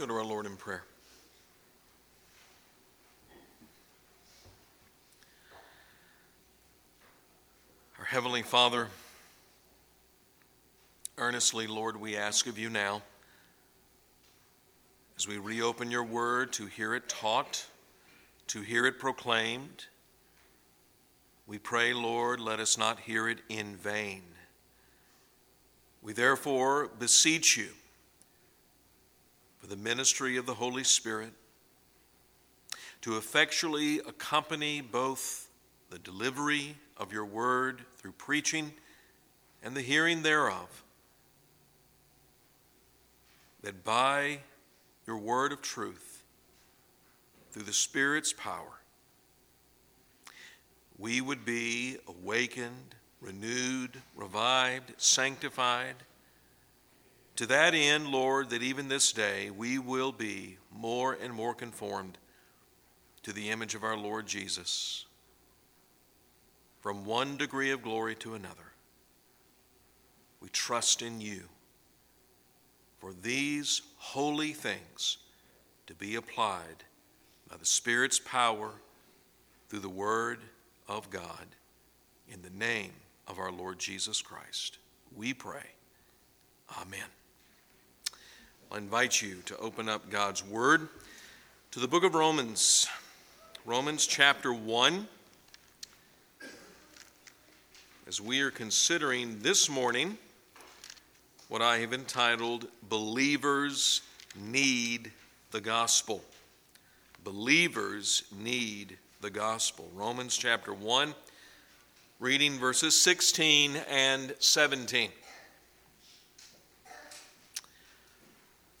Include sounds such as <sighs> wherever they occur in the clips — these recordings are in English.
go to our Lord in prayer. Our Heavenly Father, earnestly, Lord, we ask of you now, as we reopen your word to hear it taught, to hear it proclaimed, we pray, Lord, let us not hear it in vain. We therefore beseech you for the ministry of the Holy Spirit to effectually accompany both the delivery of your word through preaching and the hearing thereof, that by your word of truth, through the Spirit's power, we would be awakened, renewed, revived, sanctified. To that end, Lord, that even this day we will be more and more conformed to the image of our Lord Jesus, from one degree of glory to another. We trust in you for these holy things to be applied by the Spirit's power through the Word of God in the name of our Lord Jesus Christ. We pray. Amen. I'll invite you to open up God's Word to the book of Romans, Romans chapter 1. As we are considering this morning what I have entitled Believers Need the Gospel. Believers need the gospel. Romans chapter 1, reading verses 16 and 17.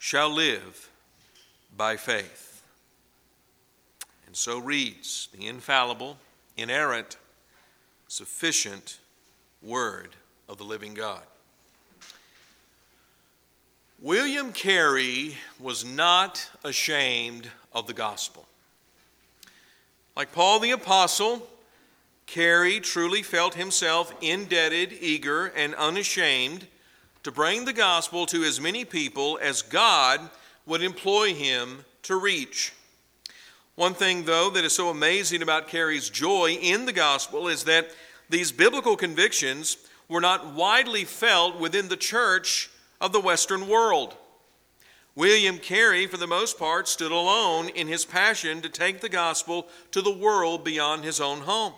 shall live by faith. And so reads the infallible, inerrant, sufficient word of the living God. William Carey was not ashamed of the gospel. Like Paul the Apostle, Carey truly felt himself indebted, eager, and unashamed to bring the gospel to as many people as God would employ him to reach. One thing, though, that is so amazing about Carey's joy in the gospel is that these biblical convictions were not widely felt within the church of the Western world. William Carey, for the most part, stood alone in his passion to take the gospel to the world beyond his own home.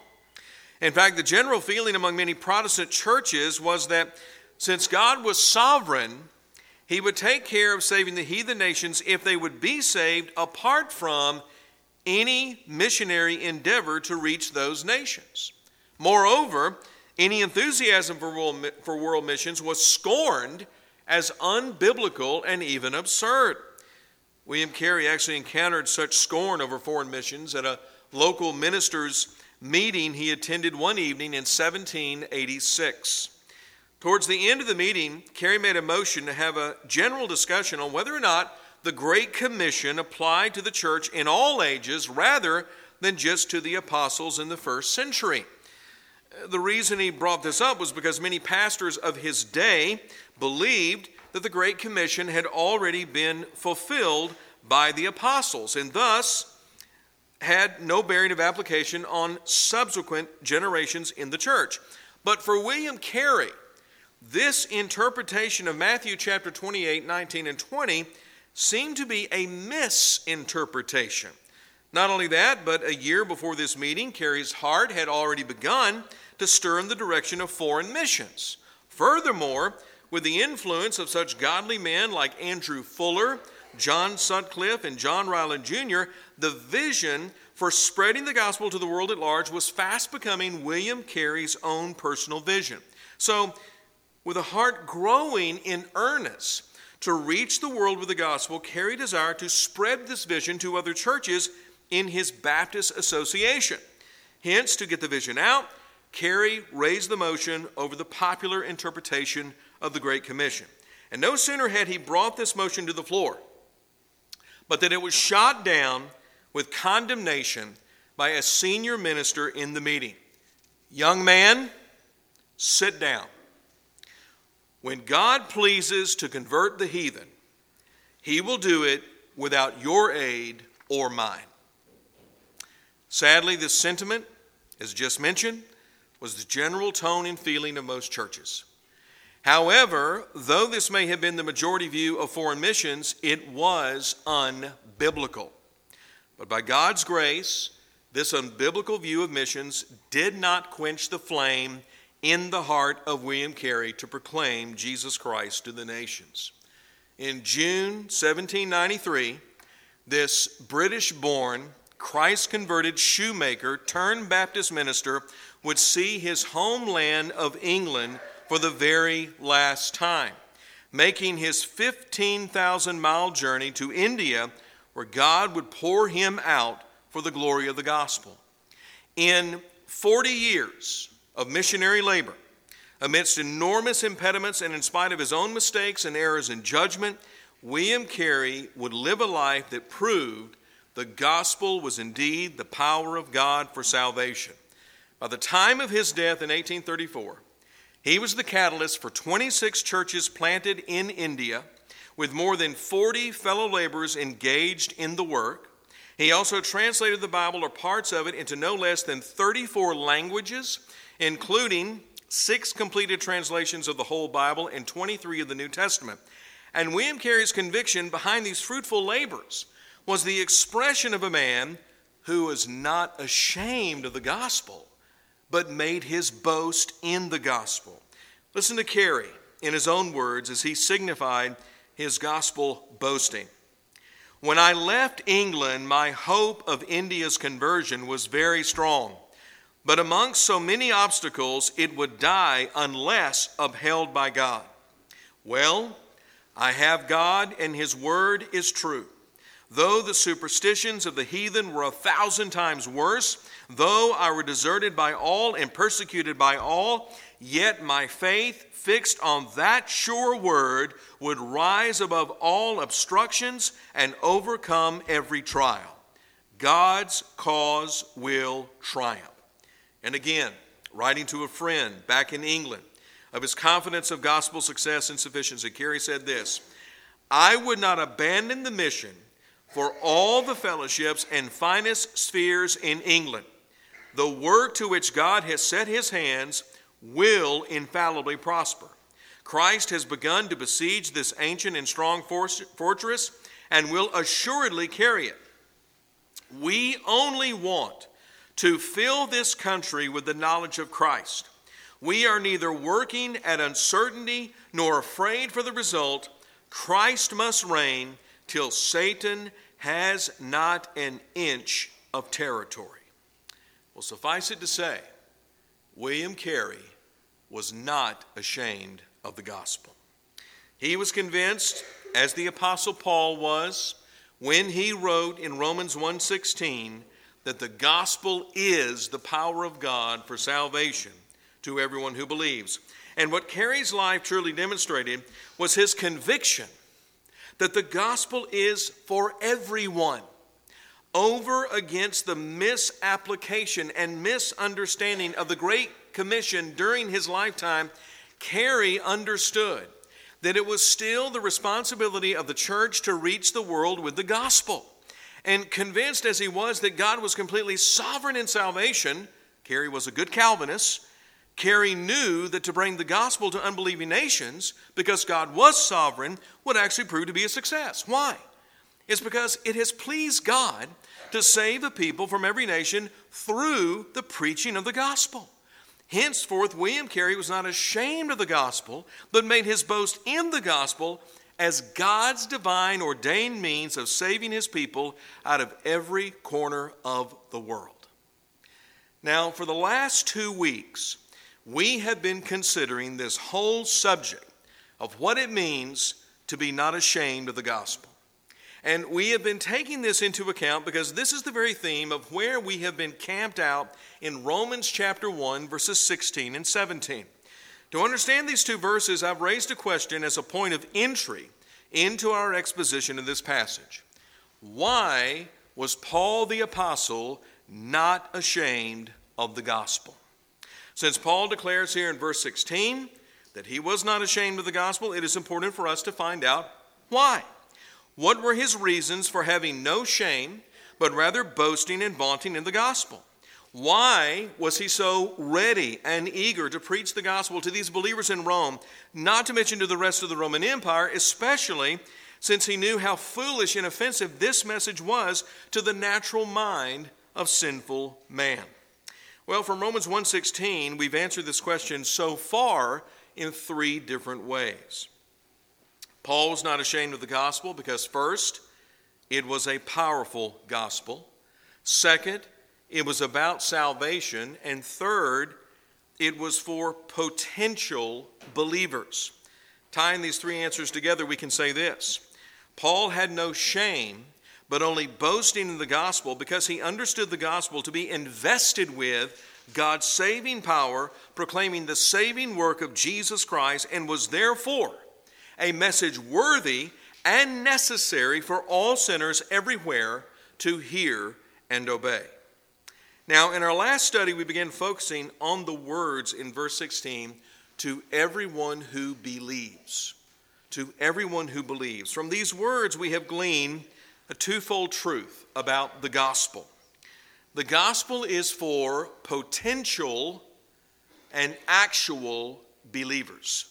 In fact, the general feeling among many Protestant churches was that since God was sovereign, he would take care of saving the heathen nations if they would be saved apart from any missionary endeavor to reach those nations. Moreover, any enthusiasm for world, for world missions was scorned as unbiblical and even absurd. William Carey actually encountered such scorn over foreign missions at a local minister's meeting he attended one evening in 1786. Towards the end of the meeting, Carey made a motion to have a general discussion on whether or not the Great Commission applied to the church in all ages rather than just to the apostles in the first century. The reason he brought this up was because many pastors of his day believed that the Great Commission had already been fulfilled by the apostles and thus had no bearing of application on subsequent generations in the church. But for William Carey, this interpretation of Matthew chapter 28, 19, and 20 seemed to be a misinterpretation. Not only that, but a year before this meeting, Carey's heart had already begun to stir in the direction of foreign missions. Furthermore, with the influence of such godly men like Andrew Fuller, John Sutcliffe, and John Ryland Jr., the vision for spreading the gospel to the world at large was fast becoming William Carey's own personal vision. So, with a heart growing in earnest to reach the world with the gospel, Carey desired to spread this vision to other churches in his Baptist association. Hence, to get the vision out, Carey raised the motion over the popular interpretation of the Great Commission. And no sooner had he brought this motion to the floor, but that it was shot down with condemnation by a senior minister in the meeting. Young man, sit down. When God pleases to convert the heathen, he will do it without your aid or mine. Sadly, this sentiment, as just mentioned, was the general tone and feeling of most churches. However, though this may have been the majority view of foreign missions, it was unbiblical. But by God's grace, this unbiblical view of missions did not quench the flame in the heart of William Carey to proclaim Jesus Christ to the nations. In June 1793, this British born, Christ converted shoemaker turned Baptist minister would see his homeland of England for the very last time, making his 15,000 mile journey to India, where God would pour him out for the glory of the gospel. In 40 years, of missionary labor. Amidst enormous impediments and in spite of his own mistakes and errors in judgment, William Carey would live a life that proved the gospel was indeed the power of God for salvation. By the time of his death in 1834, he was the catalyst for 26 churches planted in India, with more than 40 fellow laborers engaged in the work. He also translated the Bible or parts of it into no less than 34 languages including six completed translations of the whole Bible and 23 of the New Testament. And William Carey's conviction behind these fruitful labors was the expression of a man who was not ashamed of the gospel, but made his boast in the gospel. Listen to Carey in his own words as he signified his gospel boasting. When I left England, my hope of India's conversion was very strong. But amongst so many obstacles, it would die unless upheld by God. Well, I have God, and His word is true. Though the superstitions of the heathen were a thousand times worse, though I were deserted by all and persecuted by all, yet my faith, fixed on that sure word, would rise above all obstructions and overcome every trial. God's cause will triumph. And again, writing to a friend back in England of his confidence of gospel success and sufficiency, Carey said this I would not abandon the mission for all the fellowships and finest spheres in England. The work to which God has set his hands will infallibly prosper. Christ has begun to besiege this ancient and strong fortress and will assuredly carry it. We only want to fill this country with the knowledge of Christ. We are neither working at uncertainty nor afraid for the result. Christ must reign till Satan has not an inch of territory. Well, suffice it to say, William Carey was not ashamed of the gospel. He was convinced, as the apostle Paul was, when he wrote in Romans 1:16 that the gospel is the power of God for salvation to everyone who believes. And what Carey's life truly demonstrated was his conviction that the gospel is for everyone over against the misapplication and misunderstanding of the Great Commission during his lifetime, Carey understood that it was still the responsibility of the church to reach the world with the gospel. And convinced as he was that God was completely sovereign in salvation, Carey was a good Calvinist. Carey knew that to bring the gospel to unbelieving nations, because God was sovereign, would actually prove to be a success. Why? It's because it has pleased God to save a people from every nation through the preaching of the gospel. Henceforth, William Carey was not ashamed of the gospel, but made his boast in the gospel as God's divine ordained means of saving his people out of every corner of the world. Now, for the last two weeks, we have been considering this whole subject of what it means to be not ashamed of the gospel. And we have been taking this into account because this is the very theme of where we have been camped out in Romans chapter 1, verses 16 and 17. To understand these two verses, I've raised a question as a point of entry into our exposition of this passage. Why was Paul the Apostle not ashamed of the gospel? Since Paul declares here in verse 16 that he was not ashamed of the gospel, it is important for us to find out why. What were his reasons for having no shame, but rather boasting and vaunting in the gospel? Why was he so ready and eager to preach the gospel to these believers in Rome, not to mention to the rest of the Roman Empire, especially since he knew how foolish and offensive this message was to the natural mind of sinful man? Well, from Romans 1:16, we've answered this question so far in three different ways. Paul was not ashamed of the gospel because, first, it was a powerful gospel. Second, it was about salvation. And third, it was for potential believers. Tying these three answers together, we can say this Paul had no shame, but only boasting in the gospel because he understood the gospel to be invested with God's saving power, proclaiming the saving work of Jesus Christ, and was therefore a message worthy and necessary for all sinners everywhere to hear and obey. Now, in our last study, we began focusing on the words in verse 16 to everyone who believes. To everyone who believes. From these words, we have gleaned a twofold truth about the gospel. The gospel is for potential and actual believers.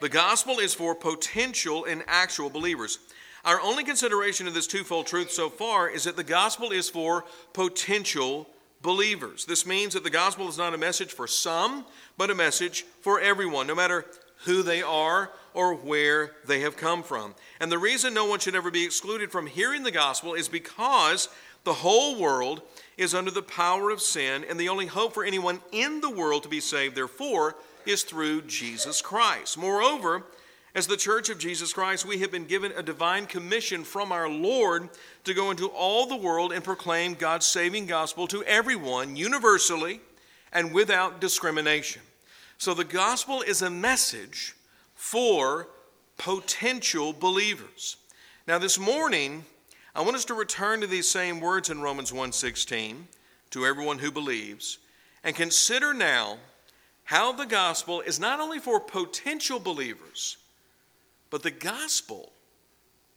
The gospel is for potential and actual believers. Our only consideration of this twofold truth so far is that the gospel is for potential believers. This means that the gospel is not a message for some, but a message for everyone, no matter who they are or where they have come from. And the reason no one should ever be excluded from hearing the gospel is because the whole world is under the power of sin, and the only hope for anyone in the world to be saved, therefore, is through Jesus Christ. Moreover, as the church of Jesus Christ, we have been given a divine commission from our Lord to go into all the world and proclaim God's saving gospel to everyone universally and without discrimination. So the gospel is a message for potential believers. Now this morning, I want us to return to these same words in Romans 1:16 to everyone who believes and consider now how the gospel is not only for potential believers, but the gospel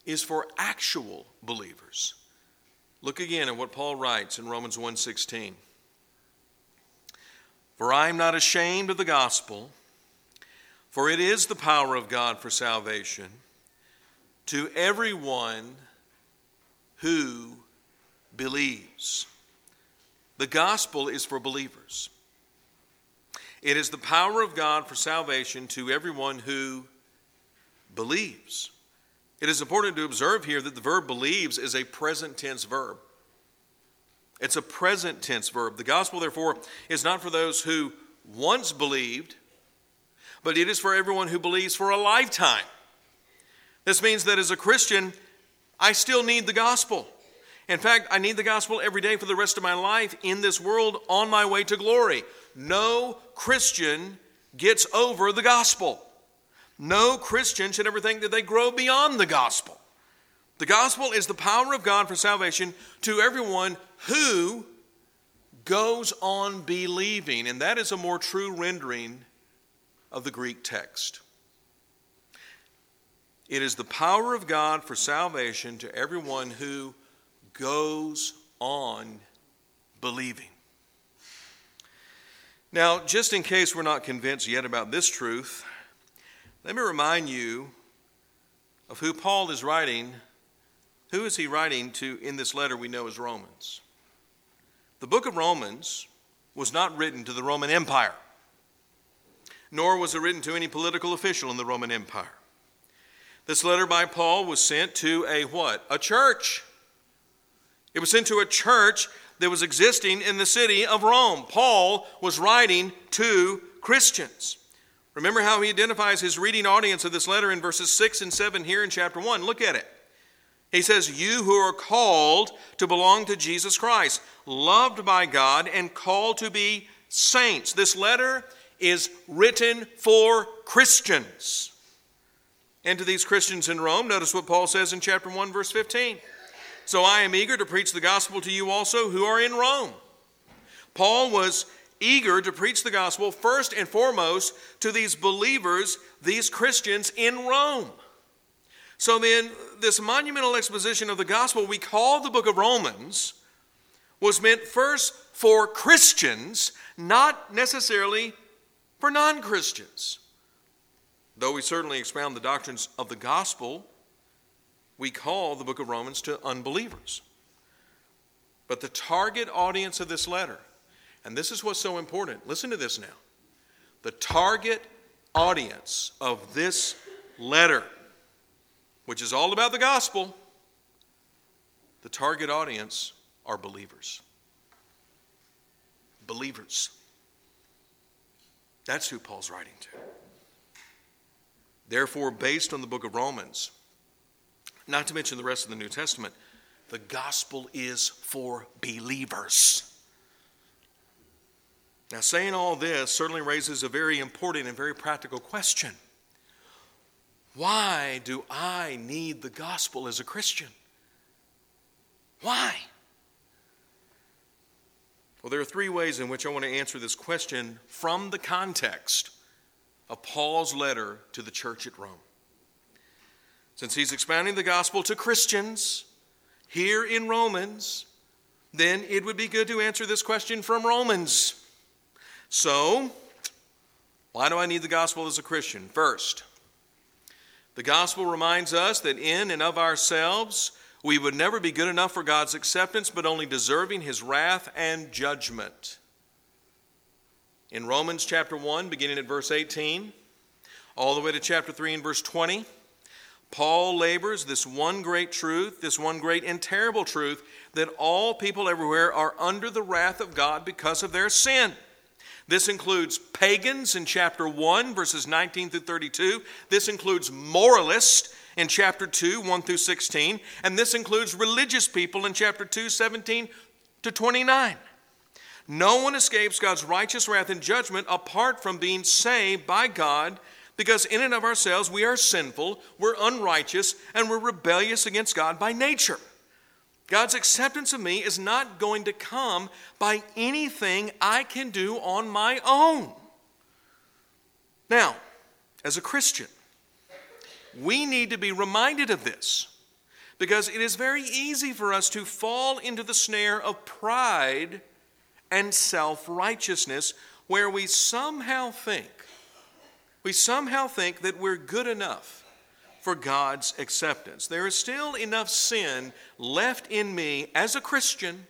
is for actual believers. Look again at what Paul writes in Romans 1:16. For I am not ashamed of the gospel, for it is the power of God for salvation to everyone who believes. The gospel is for believers. It is the power of God for salvation to everyone who believes. It is important to observe here that the verb believes is a present tense verb. It's a present tense verb. The gospel, therefore, is not for those who once believed, but it is for everyone who believes for a lifetime. This means that as a Christian, I still need the gospel. In fact, I need the gospel every day for the rest of my life in this world on my way to glory. No Christian gets over the gospel. No Christian should ever think that they grow beyond the gospel. The gospel is the power of God for salvation to everyone who goes on believing, and that is a more true rendering of the Greek text. It is the power of God for salvation to everyone who goes on believing. Now, just in case we're not convinced yet about this truth, let me remind you of who Paul is writing. Who is he writing to in this letter we know as Romans? The book of Romans was not written to the Roman Empire, nor was it written to any political official in the Roman Empire. This letter by Paul was sent to a what? A church. It was sent to a church that was existing in the city of Rome. Paul was writing to Christians. Remember how he identifies his reading audience of this letter in verses 6 and 7 here in chapter 1. Look at it. He says, You who are called to belong to Jesus Christ, loved by God, and called to be saints. This letter is written for Christians. And to these Christians in Rome, notice what Paul says in chapter 1, verse 15. So I am eager to preach the gospel to you also who are in Rome. Paul was eager to preach the gospel first and foremost to these believers, these Christians in Rome. So then, this monumental exposition of the gospel we call the book of Romans was meant first for Christians, not necessarily for non Christians. Though we certainly expound the doctrines of the gospel, we call the book of Romans to unbelievers. But the target audience of this letter, and this is what's so important, listen to this now. The target audience of this letter, which is all about the gospel, the target audience are believers. Believers. That's who Paul's writing to. Therefore, based on the book of Romans, not to mention the rest of the New Testament, the gospel is for believers. Now, saying all this certainly raises a very important and very practical question. Why do I need the gospel as a Christian? Why? Well, there are three ways in which I want to answer this question from the context of Paul's letter to the church at Rome. Since he's expounding the gospel to Christians here in Romans, then it would be good to answer this question from Romans. So, why do I need the gospel as a Christian? First, the gospel reminds us that in and of ourselves, we would never be good enough for God's acceptance, but only deserving his wrath and judgment. In Romans chapter 1, beginning at verse 18, all the way to chapter 3 and verse 20, Paul labors this one great truth, this one great and terrible truth, that all people everywhere are under the wrath of God because of their sin. This includes pagans in chapter 1, verses 19 through 32. This includes moralists in chapter 2, 1 through 16, and this includes religious people in chapter 2, 17 to 29. No one escapes God's righteous wrath and judgment apart from being saved by God, because in and of ourselves we are sinful, we're unrighteous, and we're rebellious against God by nature. God's acceptance of me is not going to come by anything I can do on my own. Now, as a Christian, we need to be reminded of this because it is very easy for us to fall into the snare of pride and self righteousness where we somehow think, we somehow think that we're good enough for God's acceptance. There is still enough sin left in me as a Christian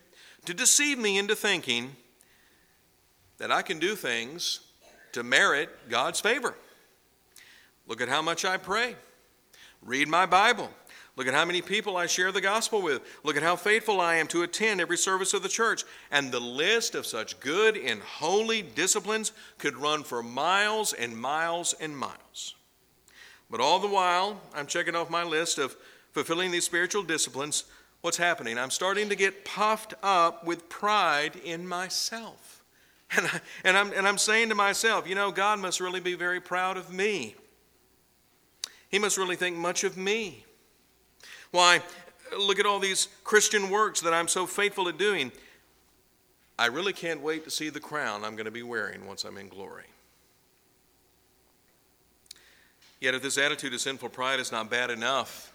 to deceive me into thinking that I can do things to merit God's favor. Look at how much I pray. Read my Bible. Look at how many people I share the gospel with. Look at how faithful I am to attend every service of the church. And the list of such good and holy disciplines could run for miles and miles and miles. But all the while, I'm checking off my list of fulfilling these spiritual disciplines. What's happening? I'm starting to get puffed up with pride in myself. <laughs> And, I, and, I'm, and I'm saying to myself, you know, God must really be very proud of me. He must really think much of me. Why, look at all these Christian works that I'm so faithful at doing. I really can't wait to see the crown I'm going to be wearing once I'm in glory. Yet, if this attitude of sinful pride is not bad enough,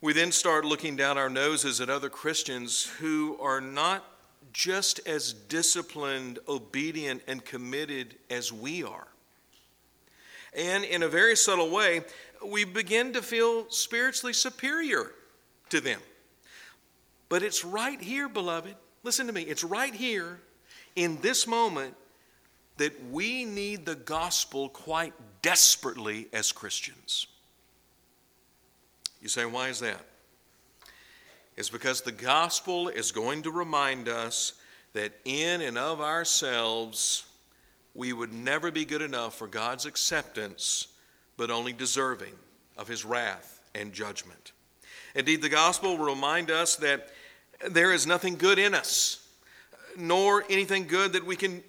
we then start looking down our noses at other Christians who are not just as disciplined, obedient, and committed as we are. And in a very subtle way, we begin to feel spiritually superior to them. But it's right here, beloved. Listen to me. It's right here in this moment that we need the gospel quite desperately as Christians. You say, why is that? It's because the gospel is going to remind us that in and of ourselves, we would never be good enough for God's acceptance, but only deserving of his wrath and judgment. Indeed, the gospel will remind us that there is nothing good in us, nor anything good that we can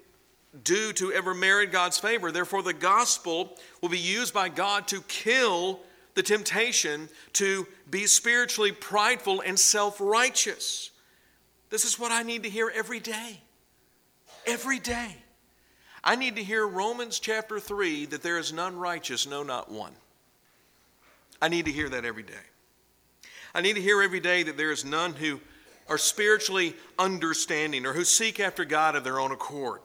do to ever merit God's favor. Therefore, the gospel will be used by God to kill the temptation to be spiritually prideful and self righteous. This is what I need to hear every day. Every day. I need to hear Romans chapter 3 that there is none righteous, no, not one. I need to hear that every day. I need to hear every day that there is none who are spiritually understanding or who seek after God of their own accord.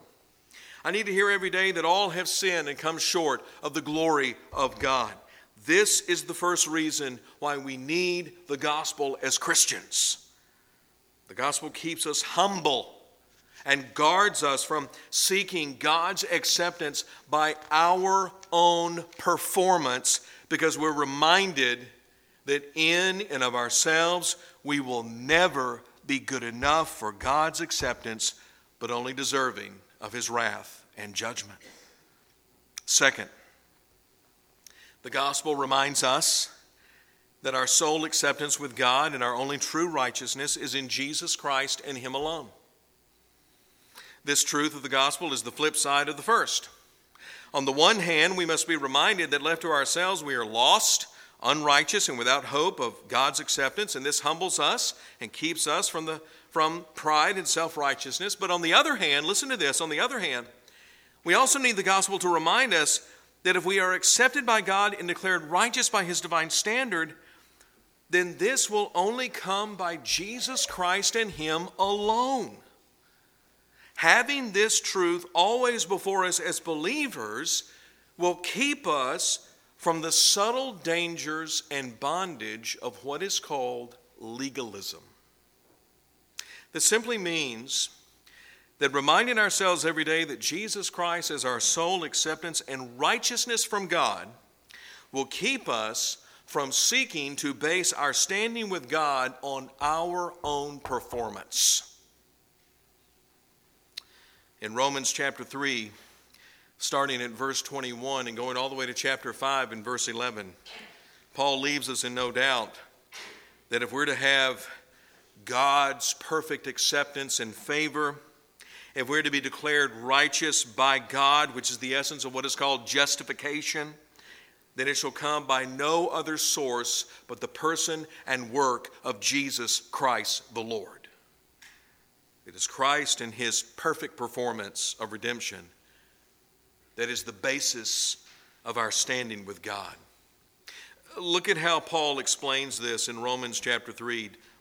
I need to hear every day that all have sinned and come short of the glory of God. This is the first reason why we need the gospel as Christians. The gospel keeps us humble and guards us from seeking God's acceptance by our own performance because we're reminded that in and of ourselves we will never be good enough for God's acceptance, but only deserving of his wrath and judgment. Second, the gospel reminds us that our sole acceptance with God and our only true righteousness is in Jesus Christ and Him alone. This truth of the gospel is the flip side of the first. On the one hand, we must be reminded that left to ourselves, we are lost, unrighteous, and without hope of God's acceptance, and this humbles us and keeps us from, the, from pride and self righteousness. But on the other hand, listen to this on the other hand, we also need the gospel to remind us that if we are accepted by God and declared righteous by his divine standard, then this will only come by Jesus Christ and him alone. Having this truth always before us as believers will keep us from the subtle dangers and bondage of what is called legalism. This simply means that reminding ourselves every day that Jesus Christ is our sole acceptance and righteousness from God will keep us from seeking to base our standing with God on our own performance. In Romans chapter 3, starting at verse 21 and going all the way to chapter 5 and verse 11, Paul leaves us in no doubt that if we're to have God's perfect acceptance and favor, if we're to be declared righteous by God, which is the essence of what is called justification, then it shall come by no other source but the person and work of Jesus Christ the Lord. It is Christ and his perfect performance of redemption that is the basis of our standing with God. Look at how Paul explains this in Romans chapter 3,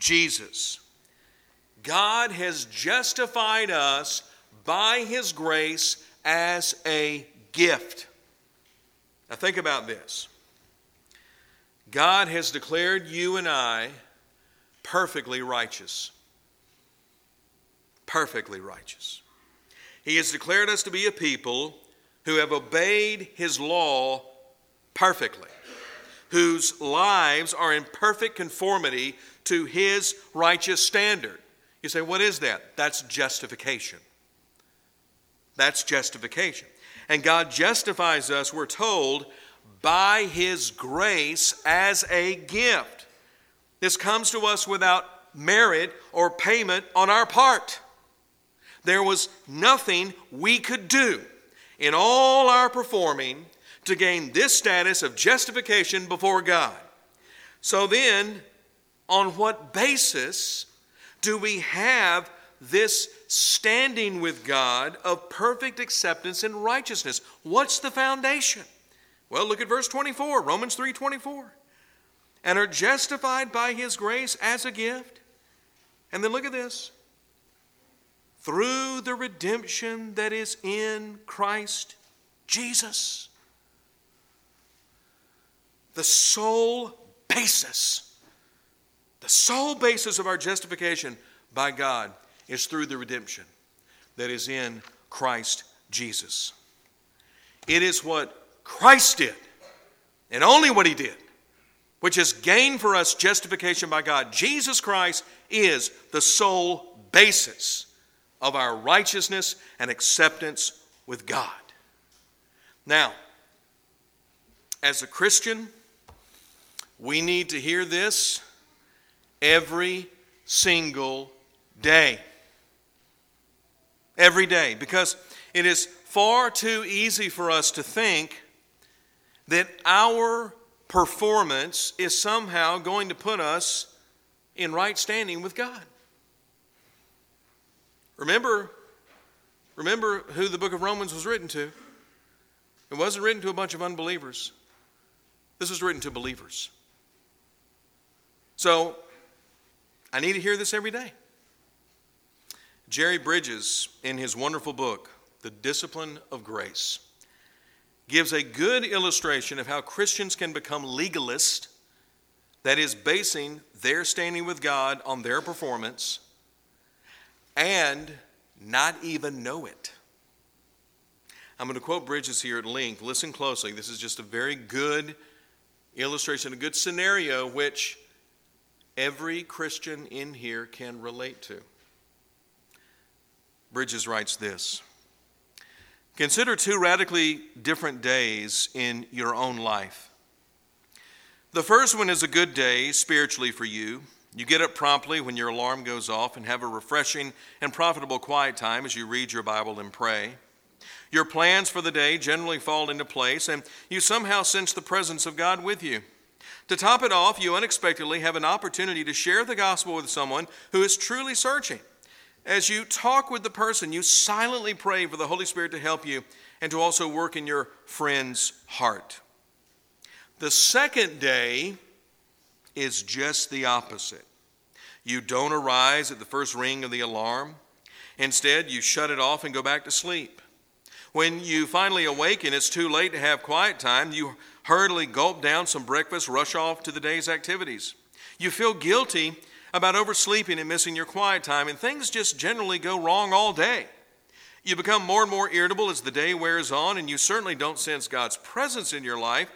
Jesus. God has justified us by his grace as a gift. Now, think about this God has declared you and I perfectly righteous perfectly righteous. He has declared us to be a people who have obeyed his law perfectly, whose lives are in perfect conformity to his righteous standard. You say, what is that? That's justification. That's justification. And God justifies us, we're told, by his grace as a gift. This comes to us without merit or payment on our part. There was nothing we could do in all our performing to gain this status of justification before God. So then, on what basis do we have this standing with God of perfect acceptance and righteousness? What's the foundation? Well, look at verse 24, Romans 3:24. And are justified by his grace as a gift. And then look at this through the redemption that is in Christ Jesus. The sole basis, the sole basis of our justification by God is through the redemption that is in Christ Jesus. It is what Christ did, and only what He did, which has gained for us justification by God. Jesus Christ is the sole basis of our righteousness and acceptance with God. Now, as a Christian, we need to hear this every single day. Every day. Because it is far too easy for us to think that our performance is somehow going to put us in right standing with God. Remember, remember who the book of Romans was written to. It wasn't written to a bunch of unbelievers. This was written to believers. So, I need to hear this every day. Jerry Bridges, in his wonderful book, The Discipline of Grace, gives a good illustration of how Christians can become legalists, that is, basing their standing with God on their performance, and not even know it. I'm going to quote Bridges here at length. Listen closely. This is just a very good illustration, a good scenario which every Christian in here can relate to. Bridges writes this Consider two radically different days in your own life. The first one is a good day spiritually for you. You get up promptly when your alarm goes off and have a refreshing and profitable quiet time as you read your Bible and pray. Your plans for the day generally fall into place, and you somehow sense the presence of God with you. To top it off, you unexpectedly have an opportunity to share the gospel with someone who is truly searching. As you talk with the person, you silently pray for the Holy Spirit to help you and to also work in your friend's heart. The second day is just the opposite. You don't arise at the first ring of the alarm. Instead, you shut it off and go back to sleep. When you finally awaken, it's too late to have quiet time. You hurriedly gulp down some breakfast, rush off to the day's activities. You feel guilty about oversleeping and missing your quiet time, and things just generally go wrong all day. You become more and more irritable as the day wears on, and you certainly don't sense God's presence in your life.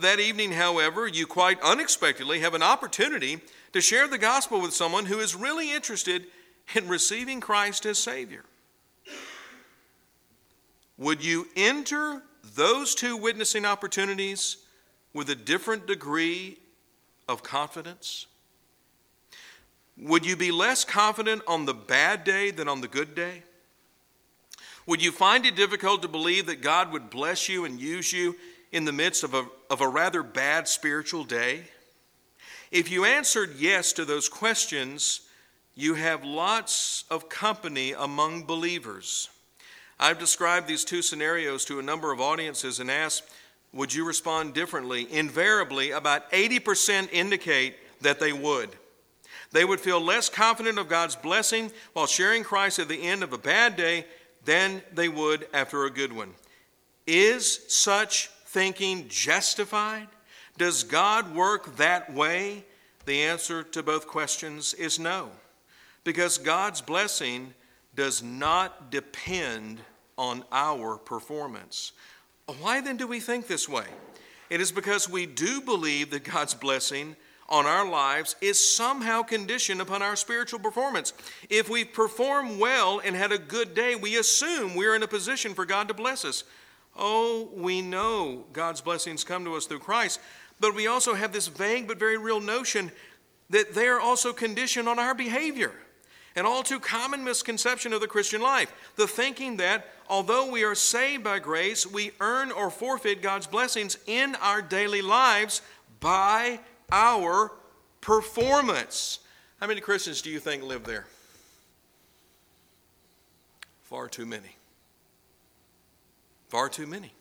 That evening, however, you quite unexpectedly have an opportunity to share the gospel with someone who is really interested in receiving Christ as Savior. Would you enter those two witnessing opportunities with a different degree of confidence? Would you be less confident on the bad day than on the good day? Would you find it difficult to believe that God would bless you and use you in the midst of a, of a rather bad spiritual day? If you answered yes to those questions, you have lots of company among believers. I've described these two scenarios to a number of audiences and asked, would you respond differently? Invariably, about 80% indicate that they would. They would feel less confident of God's blessing while sharing Christ at the end of a bad day than they would after a good one. Is such thinking justified? Does God work that way? The answer to both questions is no, because God's blessing does not depend on our performance. Why then do we think this way? It is because we do believe that God's blessing on our lives is somehow conditioned upon our spiritual performance. If we perform well and had a good day, we assume we're in a position for God to bless us. Oh, we know God's blessings come to us through Christ, but we also have this vague but very real notion that they are also conditioned on our behavior. An all too common misconception of the Christian life the thinking that although we are saved by grace, we earn or forfeit God's blessings in our daily lives by our performance. How many Christians do you think live there? Far too many. Far too many.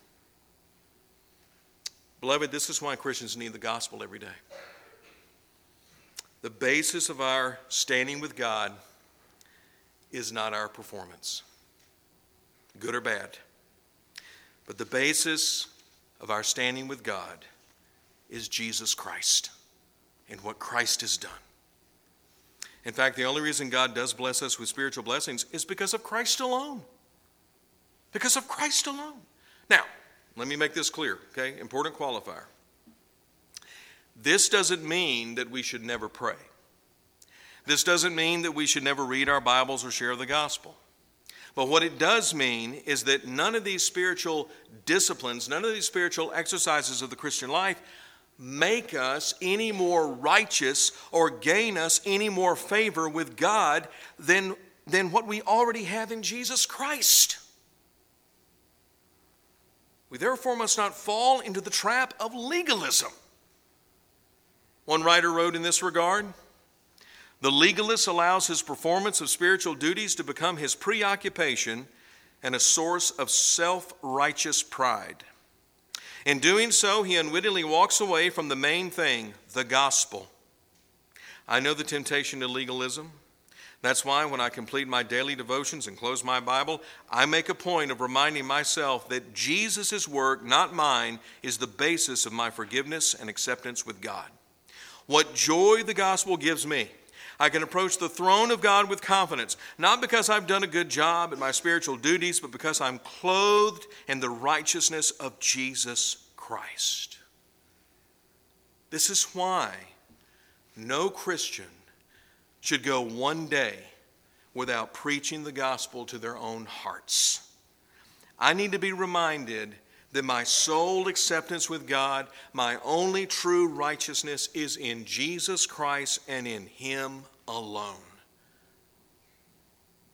Beloved, this is why Christians need the gospel every day. The basis of our standing with God is not our performance, good or bad. But the basis of our standing with God is Jesus Christ and what Christ has done. In fact, the only reason God does bless us with spiritual blessings is because of Christ alone. Because of Christ alone. Now, let me make this clear, okay? Important qualifier. This doesn't mean that we should never pray. This doesn't mean that we should never read our Bibles or share the gospel. But what it does mean is that none of these spiritual disciplines, none of these spiritual exercises of the Christian life make us any more righteous or gain us any more favor with God than, than what we already have in Jesus Christ. We therefore must not fall into the trap of legalism. One writer wrote in this regard The legalist allows his performance of spiritual duties to become his preoccupation and a source of self righteous pride. In doing so, he unwittingly walks away from the main thing, the gospel. I know the temptation to legalism. That's why when I complete my daily devotions and close my Bible, I make a point of reminding myself that Jesus' work, not mine, is the basis of my forgiveness and acceptance with God. What joy the gospel gives me. I can approach the throne of God with confidence, not because I've done a good job at my spiritual duties, but because I'm clothed in the righteousness of Jesus Christ. This is why no Christian should go one day without preaching the gospel to their own hearts. I need to be reminded that my sole acceptance with God, my only true righteousness, is in Jesus Christ and in Him alone.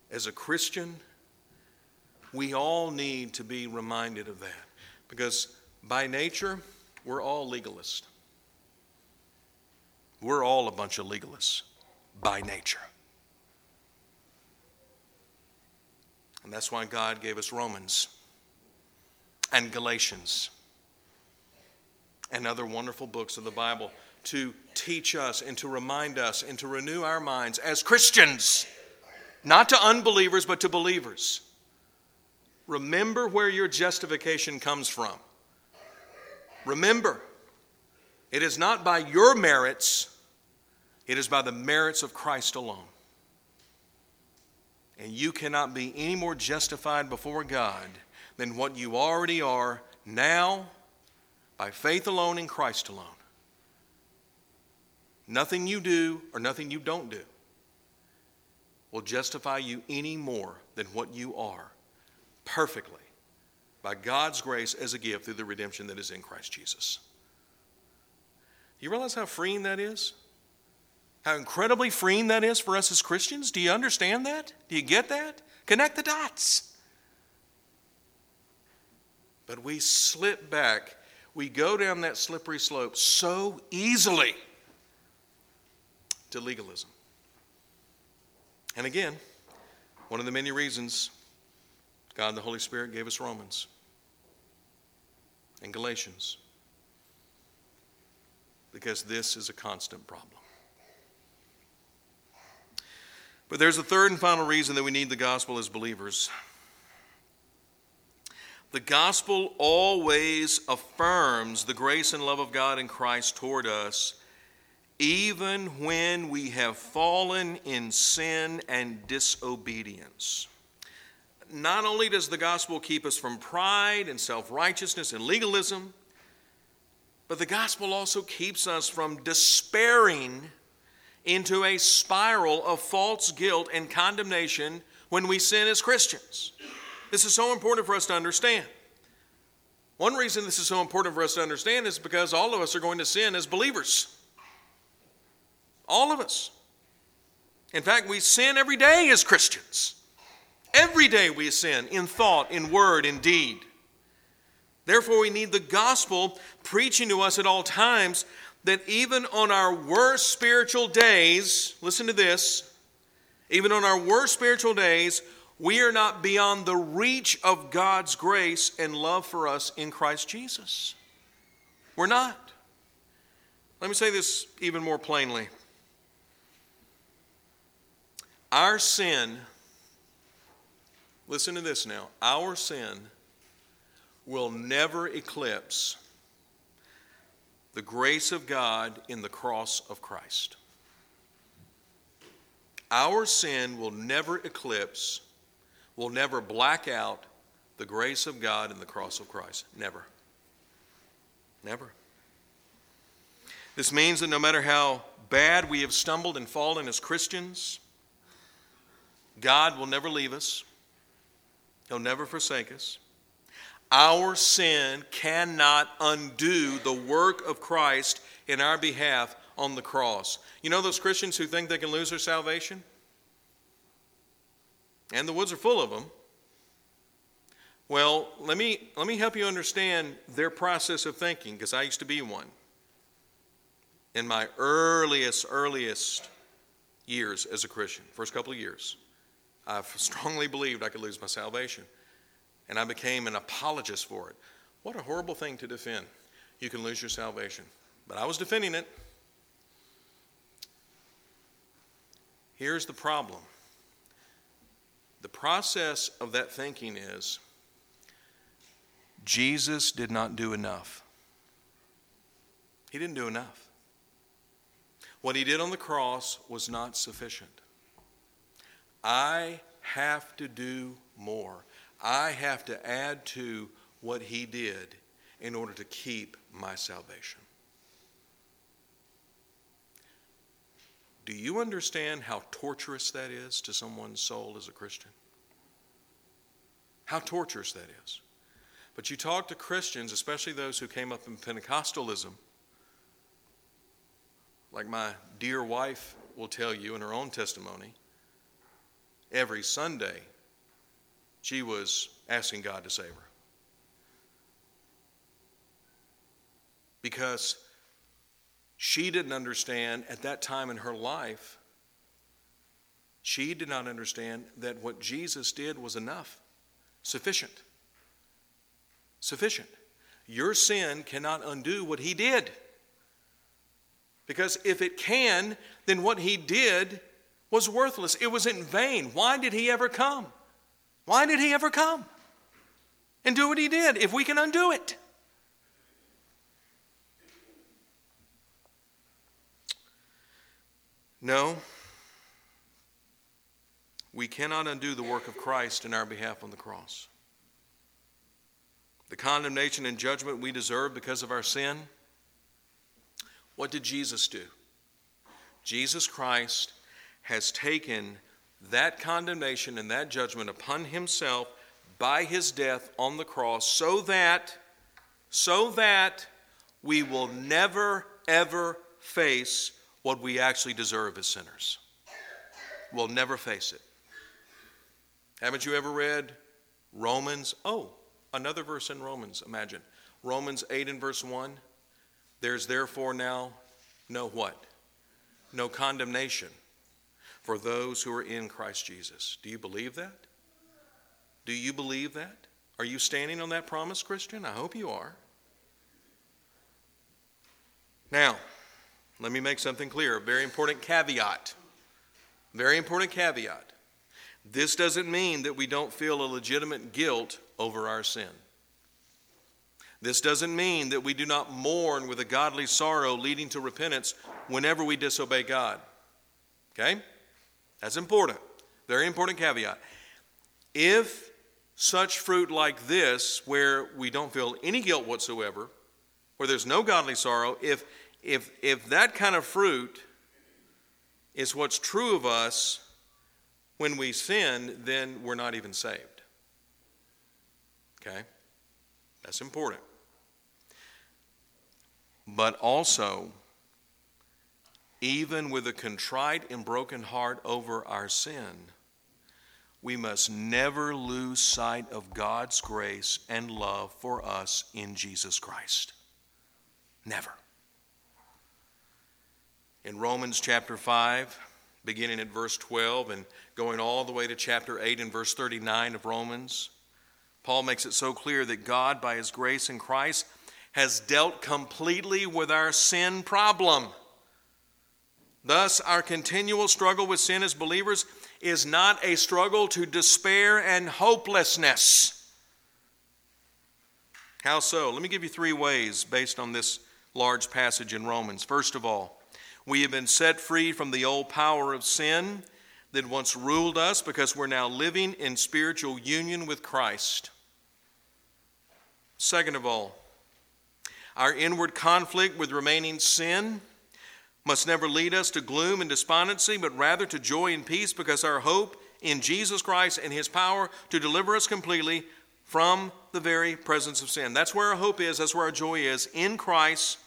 As a Christian, we all need to be reminded of that because by nature, we're all legalists. We're all a bunch of legalists by nature. And that's why God gave us Romans and Galatians and other wonderful books of the Bible to teach us and to remind us and to renew our minds as Christians, not to unbelievers, but to believers. Remember where your justification comes from. Remember, it is not by your merits, it is by the merits of Christ alone. And you cannot be any more justified before God than what you already are now by faith alone in Christ alone. Nothing you do or nothing you don't do will justify you any more than what you are perfectly by God's grace as a gift through the redemption that is in Christ Jesus. You realize how freeing that is? How incredibly freeing that is for us as Christians? Do you understand that? Do you get that? Connect the dots. But we slip back, we go down that slippery slope so easily to legalism. And again, one of the many reasons God the Holy Spirit gave us Romans and Galatians because this is a constant problem. But there's a third and final reason that we need the gospel as believers. The gospel always affirms the grace and love of God in Christ toward us, even when we have fallen in sin and disobedience not only does the gospel keep us from pride and self righteousness and legalism, but the gospel also keeps us from despairing into a spiral of false guilt and condemnation when we sin as Christians. This is so important for us to understand. One reason this is so important for us to understand is because all of us are going to sin as believers. All of us. In fact, we sin every day as Christians. Every day we sin in thought, in word, in deed. Therefore, we need the gospel preaching to us at all times that even on our worst spiritual days, listen to this, even on our worst spiritual days, we are not beyond the reach of God's grace and love for us in Christ Jesus. We're not. Let me say this even more plainly. Our sin Listen to this now. Our sin will never eclipse the grace of God in the cross of Christ. Our sin will never eclipse, will never black out the grace of God and the cross of Christ. Never. Never. This means that no matter how bad we have stumbled and fallen as Christians, God will never leave us, He'll never forsake us. Our sin cannot undo the work of Christ in our behalf on the cross. You know those Christians who think they can lose their salvation? And the woods are full of them. Well, let me, let me help you understand their process of thinking, because I used to be one. In my earliest, earliest years as a Christian, first couple of years, I strongly believed I could lose my salvation and I became an apologist for it. What a horrible thing to defend. You can lose your salvation. But I was defending it. Here's the problem the process of that thinking is Jesus did not do enough. He didn't do enough. What he did on the cross was not sufficient. I have to do more. I have to add to what he did in order to keep my salvation. Do you understand how torturous that is to someone's soul as a Christian? How torturous that is. But you talk to Christians, especially those who came up in Pentecostalism, like my dear wife will tell you in her own testimony, every Sunday she was asking God to save her. Because she didn't understand at that time in her life, she did not understand that what Jesus did was enough, sufficient. Sufficient. Your sin cannot undo what he did. Because if it can, then what he did was worthless. It was in vain. Why did he ever come? Why did he ever come and do what he did if we can undo it? No, we cannot undo the work of Christ in our behalf on the cross. The condemnation and judgment we deserve because of our sin. What did Jesus do? Jesus Christ has taken that condemnation and that judgment upon himself by his death on the cross so that so that we will never ever face what we actually deserve as sinners. We'll never face it. Haven't you ever read Romans? Oh, another verse in Romans, imagine. Romans 8 and verse 1. There's therefore now no what? No condemnation for those who are in Christ Jesus. Do you believe that? Do you believe that? Are you standing on that promise, Christian? I hope you are. Now, let me make something clear a very important caveat. Very important caveat. This doesn't mean that we don't feel a legitimate guilt over our sin. This doesn't mean that we do not mourn with a godly sorrow leading to repentance whenever we disobey God. Okay? That's important. Very important caveat. If such fruit like this, where we don't feel any guilt whatsoever, where there's no godly sorrow, if, if, if that kind of fruit is what's true of us when we sin, then we're not even saved. Okay? That's important. But also, even with a contrite and broken heart over our sin, we must never lose sight of God's grace and love for us in Jesus Christ. Never. In Romans chapter 5, beginning at verse 12 and going all the way to chapter 8 and verse 39 of Romans, Paul makes it so clear that God, by his grace in Christ, has dealt completely with our sin problem. Thus, our continual struggle with sin as believers is not a struggle to despair and hopelessness. How so? Let me give you three ways based on this large passage in Romans. First of all, we have been set free from the old power of sin that once ruled us because we're now living in spiritual union with Christ. Second of all, our inward conflict with remaining sin must never lead us to gloom and despondency, but rather to joy and peace because our hope in Jesus Christ and his power to deliver us completely from the very presence of sin. That's where our hope is, that's where our joy is in Christ,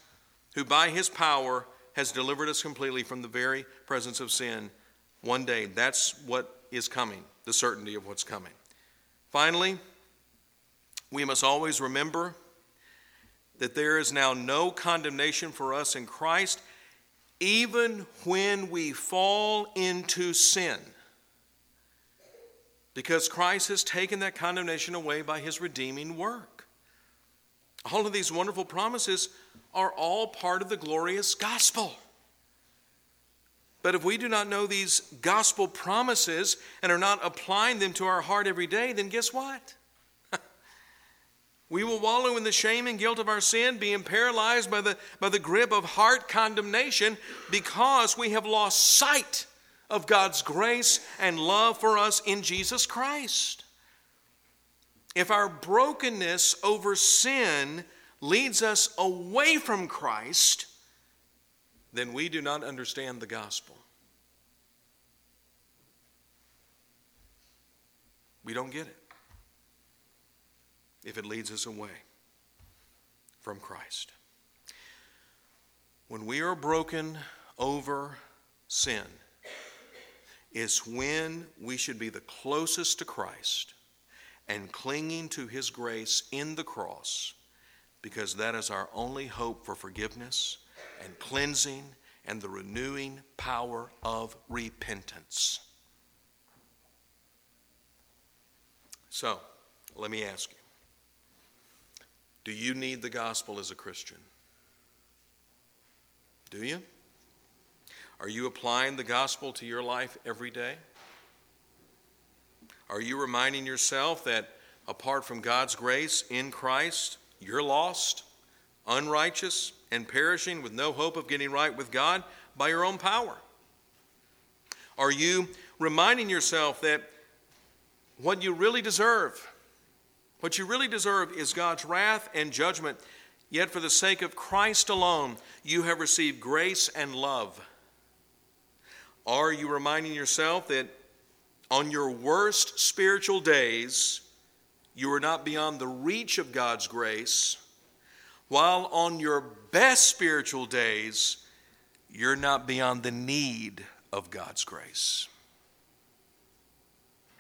who by his power has delivered us completely from the very presence of sin. One day, that's what is coming, the certainty of what's coming. Finally, we must always remember that there is now no condemnation for us in Christ, even when we fall into sin because Christ has taken that condemnation away by his redeeming work. All of these wonderful promises are all part of the glorious gospel. But if we do not know these gospel promises and are not applying them to our heart every day, then guess what? <laughs> we will wallow in the shame and guilt of our sin, being paralyzed by the, by the grip of heart condemnation because we have lost sight of God's grace and love for us in Jesus Christ. If our brokenness over sin leads us away from Christ, then we do not understand the gospel. We don't get it if it leads us away from Christ. When we are broken over sin, is when we should be the closest to Christ and clinging to his grace in the cross because that is our only hope for forgiveness and cleansing and the renewing power of repentance. So, let me ask you do you need the gospel as a Christian? Do you? Are you applying the gospel to your life every day? Are you reminding yourself that apart from God's grace in Christ, you're lost, unrighteous, and perishing with no hope of getting right with God by your own power? Are you reminding yourself that what you really deserve, what you really deserve is God's wrath and judgment, yet for the sake of Christ alone, you have received grace and love? Are you reminding yourself that on your worst spiritual days, you are not beyond the reach of God's grace, while on your best spiritual days, you're not beyond the need of God's grace?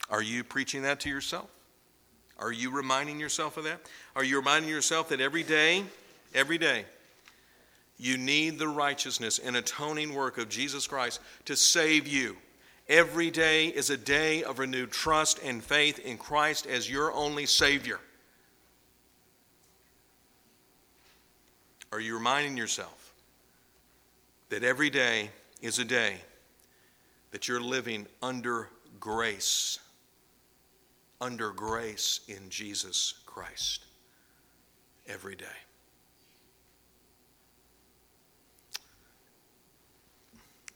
Are you preaching that to yourself? Are you reminding yourself of that? Are you reminding yourself that every day, every day, you need the righteousness and atoning work of Jesus Christ to save you. Every day is a day of renewed trust and faith in Christ as your only Savior. Are you reminding yourself that every day is a day that you're living under grace? Under grace in Jesus Christ every day.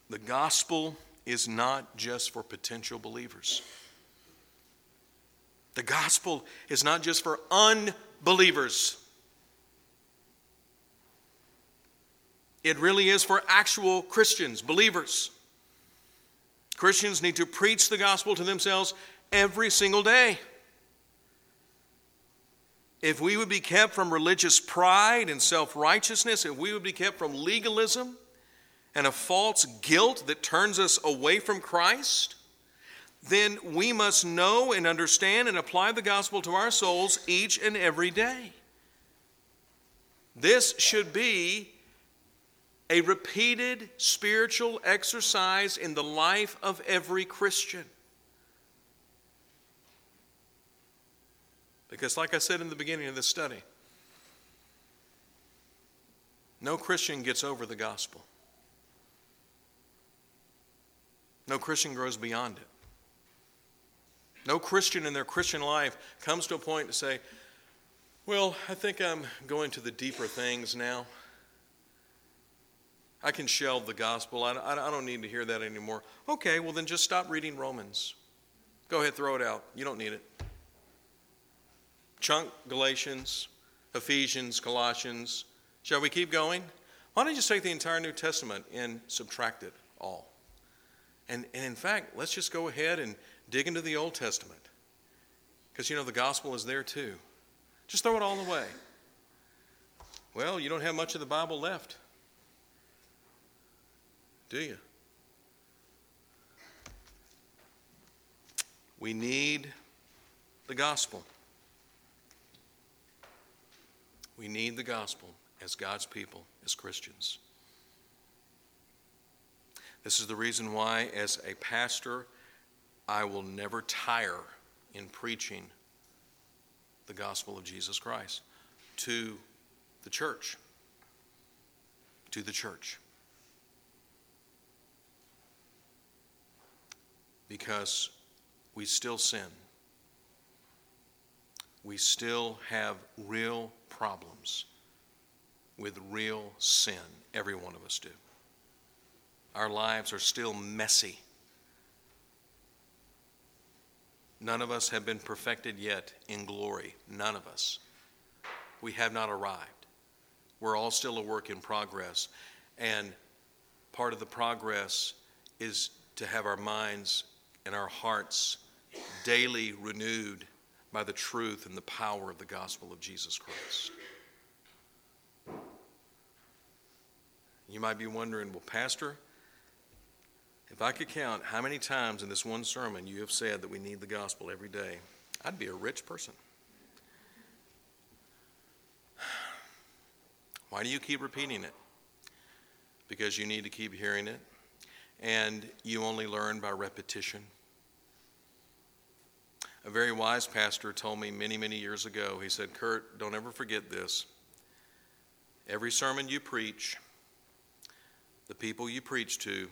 The gospel is not just for potential believers. The gospel is not just for unbelievers. It really is for actual Christians, believers. Christians need to preach the gospel to themselves every single day. If we would be kept from religious pride and self righteousness, if we would be kept from legalism, and a false guilt that turns us away from Christ, then we must know and understand and apply the gospel to our souls each and every day. This should be a repeated spiritual exercise in the life of every Christian. Because, like I said in the beginning of this study, no Christian gets over the gospel. No Christian grows beyond it. No Christian in their Christian life comes to a point to say, Well, I think I'm going to the deeper things now. I can shelve the gospel. I, don't need to hear that anymore. Okay, well, then just stop reading Romans. Go ahead, throw it out. You don't need it. Chunk Galatians, Ephesians, Colossians. Shall we keep going? Why don't you just take the entire New Testament and subtract it all? And, and in fact, let's just go ahead and dig into the Old Testament. Because, you know, the gospel is there too. Just throw it all away. Well, you don't have much of the Bible left, do you? We need the gospel. We need the gospel as God's people, as Christians. This is the reason why, as a pastor, I will never tire in preaching the gospel of Jesus Christ to the church. To the church. Because we still sin. We still have real problems with real sin. Every one of us do. Our lives are still messy. None of us have been perfected yet in glory. None of us. We have not arrived. We're all still a work in progress. And part of the progress is to have our minds and our hearts daily renewed by the truth and the power of the gospel of Jesus Christ. You might be wondering, well, Pastor, if I could count how many times in this one sermon you have said that we need the gospel every day, I'd be a rich person. <sighs> Why do you keep repeating it? Because you need to keep hearing it, and you only learn by repetition. A very wise pastor told me many, many years ago, he said, Kurt, don't ever forget this. Every sermon you preach, the people you preach to,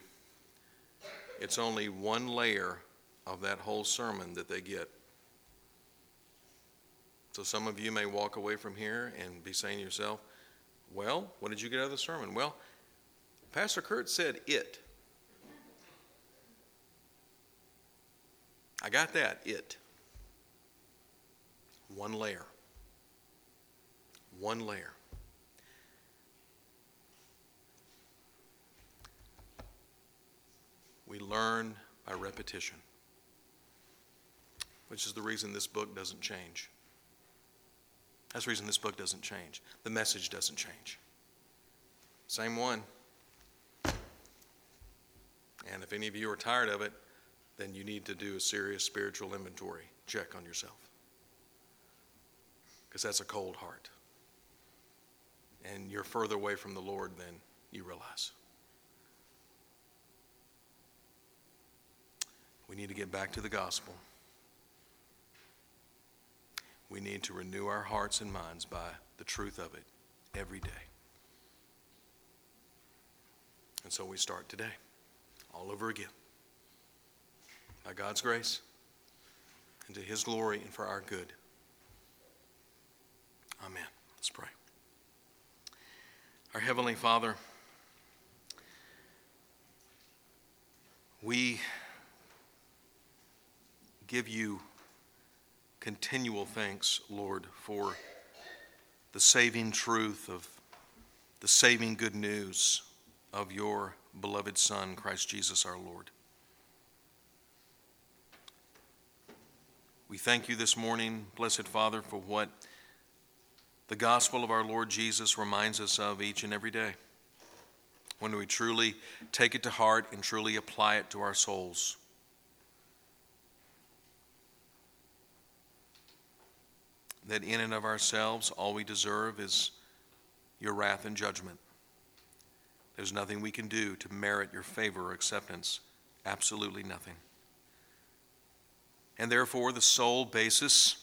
it's only one layer of that whole sermon that they get. So some of you may walk away from here and be saying to yourself, Well, what did you get out of the sermon? Well, Pastor Kurt said it. I got that, it. One layer. One layer. We learn by repetition, which is the reason this book doesn't change. That's the reason this book doesn't change. The message doesn't change. Same one. And if any of you are tired of it, then you need to do a serious spiritual inventory check on yourself. Because that's a cold heart. And you're further away from the Lord than you realize. We need to get back to the gospel. We need to renew our hearts and minds by the truth of it every day. And so we start today, all over again. By God's grace, and to His glory, and for our good. Amen. Let's pray. Our Heavenly Father, we give you continual thanks, Lord, for the saving truth of the saving good news of your beloved Son, Christ Jesus our Lord. We thank you this morning, blessed Father, for what the gospel of our Lord Jesus reminds us of each and every day. When we truly take it to heart and truly apply it to our souls. That in and of ourselves, all we deserve is your wrath and judgment. There's nothing we can do to merit your favor or acceptance. Absolutely nothing. And therefore, the sole basis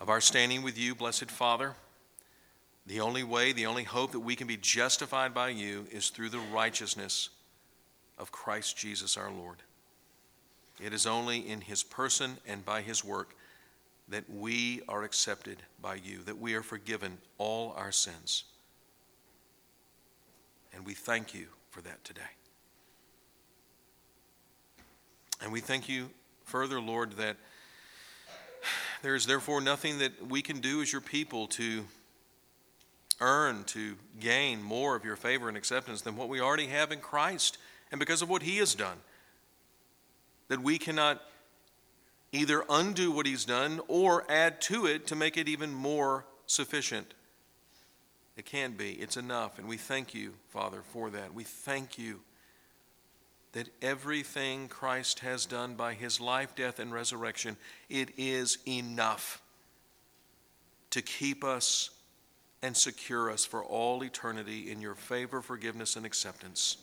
of our standing with you, blessed Father, the only way, the only hope that we can be justified by you is through the righteousness of Christ Jesus our Lord. It is only in his person and by his work that we are accepted by you, that we are forgiven all our sins. And we thank you for that today. And we thank you further, Lord, that there is therefore nothing that we can do as your people to earn, to gain more of your favor and acceptance than what we already have in Christ and because of what he has done. That we cannot either undo what he's done or add to it to make it even more sufficient. It can be. It's enough. And we thank you, Father, for that. We thank you that everything Christ has done by his life, death, and resurrection, it is enough to keep us and secure us for all eternity in your favor, forgiveness, and acceptance.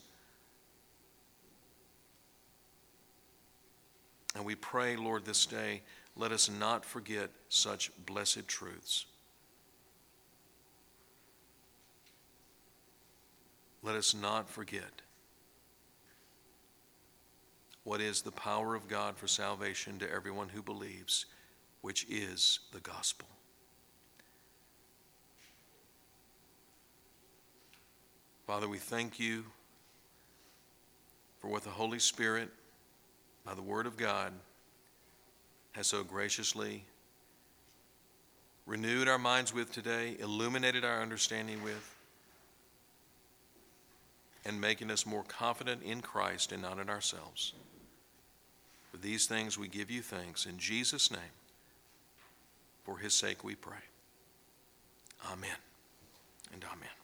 And we pray, Lord, this day, let us not forget such blessed truths. Let us not forget what is the power of God for salvation to everyone who believes, which is the gospel. Father, we thank you for what the Holy Spirit, by the Word of God, has so graciously renewed our minds with today, illuminated our understanding with, and making us more confident in Christ and not in ourselves. For these things we give you thanks. In Jesus' name, for his sake we pray. Amen and amen.